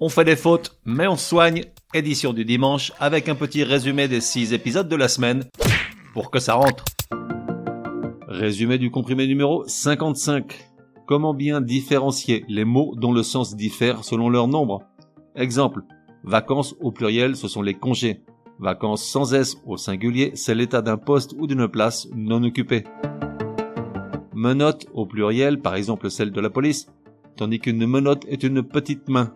On fait des fautes, mais on soigne. Édition du dimanche avec un petit résumé des 6 épisodes de la semaine pour que ça rentre. Résumé du comprimé numéro 55. Comment bien différencier les mots dont le sens diffère selon leur nombre? Exemple, vacances au pluriel, ce sont les congés. Vacances sans S au singulier, c'est l'état d'un poste ou d'une place non occupée. Menotte au pluriel, par exemple celle de la police, tandis qu'une menotte est une petite main.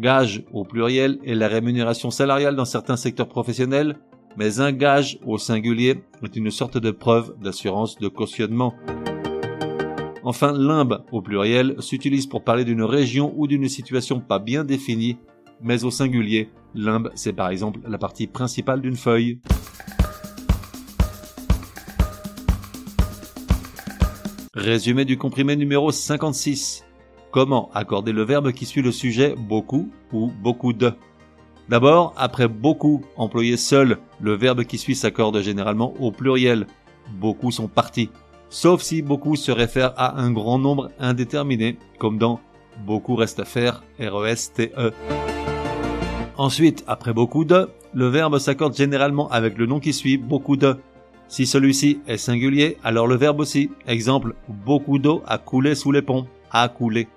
Gage au pluriel est la rémunération salariale dans certains secteurs professionnels, mais un gage au singulier est une sorte de preuve d'assurance de cautionnement. Enfin, limbe au pluriel s'utilise pour parler d'une région ou d'une situation pas bien définie, mais au singulier, limbe c'est par exemple la partie principale d'une feuille. Résumé du comprimé numéro 56. Comment accorder le verbe qui suit le sujet beaucoup ou beaucoup de? D'abord, après beaucoup employé seul, le verbe qui suit s'accorde généralement au pluriel. Beaucoup sont partis. Sauf si beaucoup se réfère à un grand nombre indéterminé, comme dans beaucoup reste à faire, R-E-S-T-E. E. Ensuite, après beaucoup de, le verbe s'accorde généralement avec le nom qui suit beaucoup de. Si celui-ci est singulier, alors le verbe aussi. Exemple, beaucoup d'eau a coulé sous les ponts. A coulé.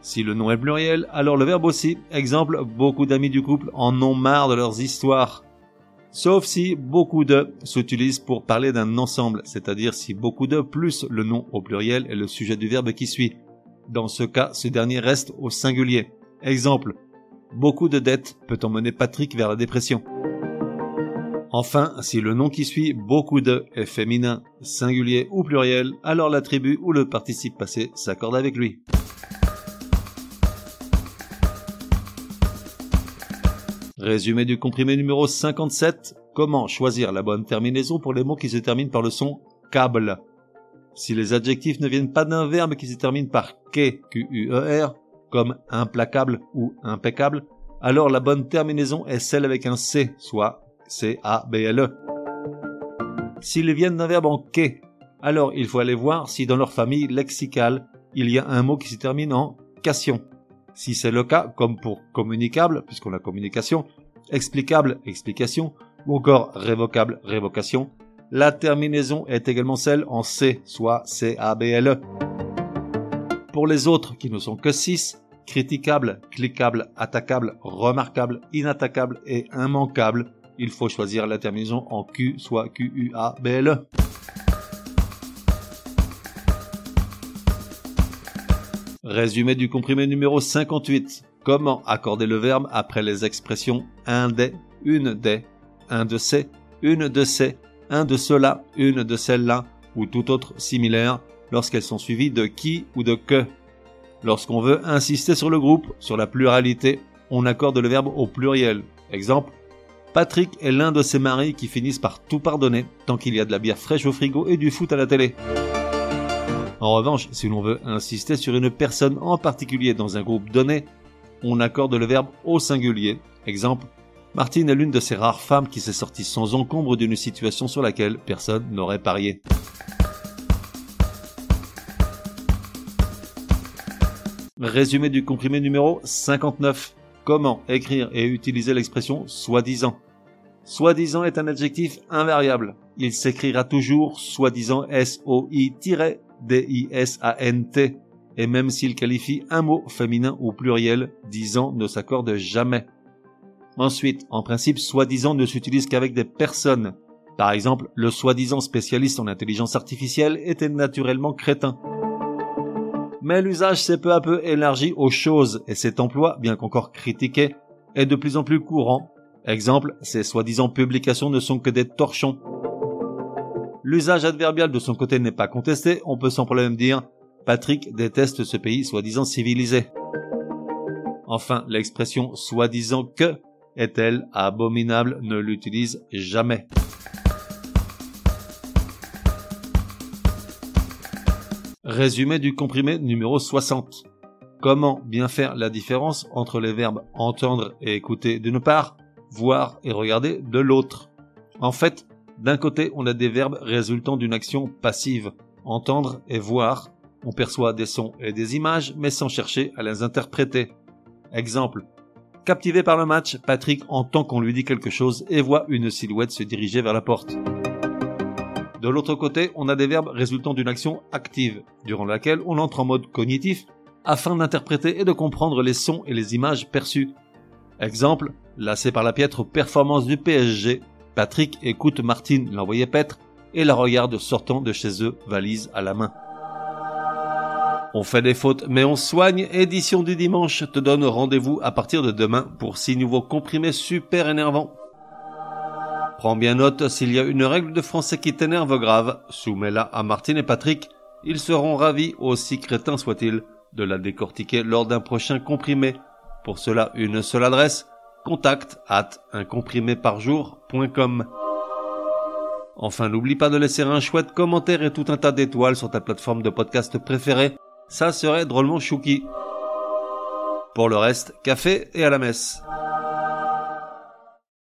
Si le nom est pluriel, alors le verbe aussi. Exemple, beaucoup d'amis du couple en ont marre de leurs histoires. Sauf si beaucoup de s'utilise pour parler d'un ensemble, c'est-à-dire si beaucoup de plus le nom au pluriel est le sujet du verbe qui suit. Dans ce cas, ce dernier reste au singulier. Exemple, beaucoup de dettes peut emmener Patrick vers la dépression. Enfin, si le nom qui suit beaucoup de est féminin, singulier ou pluriel, alors l'attribut ou le participe passé s'accorde avec lui. Résumé du comprimé numéro 57. Comment choisir la bonne terminaison pour les mots qui se terminent par le son câble? Si les adjectifs ne viennent pas d'un verbe qui se termine par que, Q-U-E-R, comme implacable ou impeccable, alors la bonne terminaison est celle avec un C, soit C-A-B-L-E. S'ils viennent d'un verbe en que, alors il faut aller voir si dans leur famille lexicale, il y a un mot qui se termine en cation. Si c'est le cas, comme pour communicable, puisqu'on a communication, explicable, explication, ou encore révocable, révocation, la terminaison est également celle en C, soit C-A-B-L-E. Pour les autres qui ne sont que 6, critiquable, cliquable, attaquable, remarquable, inattaquable et immanquable, il faut choisir la terminaison en Q, soit Q-U-A-B-L-E. Résumé du comprimé numéro 58. Comment accorder le verbe après les expressions un des, une des, un de ces, une de ces, un de cela, une de celles-là ou tout autre similaire lorsqu'elles sont suivies de qui ou de que. Lorsqu'on veut insister sur le groupe, sur la pluralité, on accorde le verbe au pluriel. Exemple, Patrick est l'un de ces maris qui finissent par tout pardonner tant qu'il y a de la bière fraîche au frigo et du foot à la télé. En revanche, si l'on veut insister sur une personne en particulier dans un groupe donné, on accorde le verbe au singulier. Exemple, Martine est l'une de ces rares femmes qui s'est sortie sans encombre d'une situation sur laquelle personne n'aurait parié. Résumé du comprimé numéro 59. Comment écrire et utiliser l'expression soi-disant Soi-disant est un adjectif invariable. Il s'écrira toujours soi-disant S-O-I- D-I-S-A-N-T, et même s'il qualifie un mot féminin ou pluriel, disant ne s'accorde jamais. Ensuite, en principe, soi-disant ne s'utilise qu'avec des personnes. Par exemple, le soi-disant spécialiste en intelligence artificielle était naturellement crétin. Mais l'usage s'est peu à peu élargi aux choses et cet emploi, bien qu'encore critiqué, est de plus en plus courant. Exemple, ces soi-disant publications ne sont que des torchons. L'usage adverbial de son côté n'est pas contesté, on peut sans problème dire Patrick déteste ce pays soi-disant civilisé. Enfin, l'expression soi-disant que est-elle abominable ne l'utilise jamais. Résumé du comprimé numéro 60. Comment bien faire la différence entre les verbes entendre et écouter d'une part, voir et regarder de l'autre En fait, d'un côté, on a des verbes résultant d'une action passive, entendre et voir. On perçoit des sons et des images, mais sans chercher à les interpréter. Exemple. Captivé par le match, Patrick entend qu'on lui dit quelque chose et voit une silhouette se diriger vers la porte. De l'autre côté, on a des verbes résultant d'une action active, durant laquelle on entre en mode cognitif afin d'interpréter et de comprendre les sons et les images perçues. Exemple, lassé par la piètre performance du PSG, Patrick écoute Martine l'envoyer paître et la regarde sortant de chez eux, valise à la main. On fait des fautes, mais on soigne. Édition du dimanche te donne rendez-vous à partir de demain pour six nouveaux comprimés super énervants. Prends bien note, s'il y a une règle de français qui t'énerve grave, soumets-la à Martine et Patrick. Ils seront ravis, aussi crétins soient-ils, de la décortiquer lors d'un prochain comprimé. Pour cela, une seule adresse, contact at uncompriméparjour.com. Enfin, n'oublie pas de laisser un chouette commentaire et tout un tas d'étoiles sur ta plateforme de podcast préférée. Ça serait drôlement chouki. Pour le reste, café et à la messe.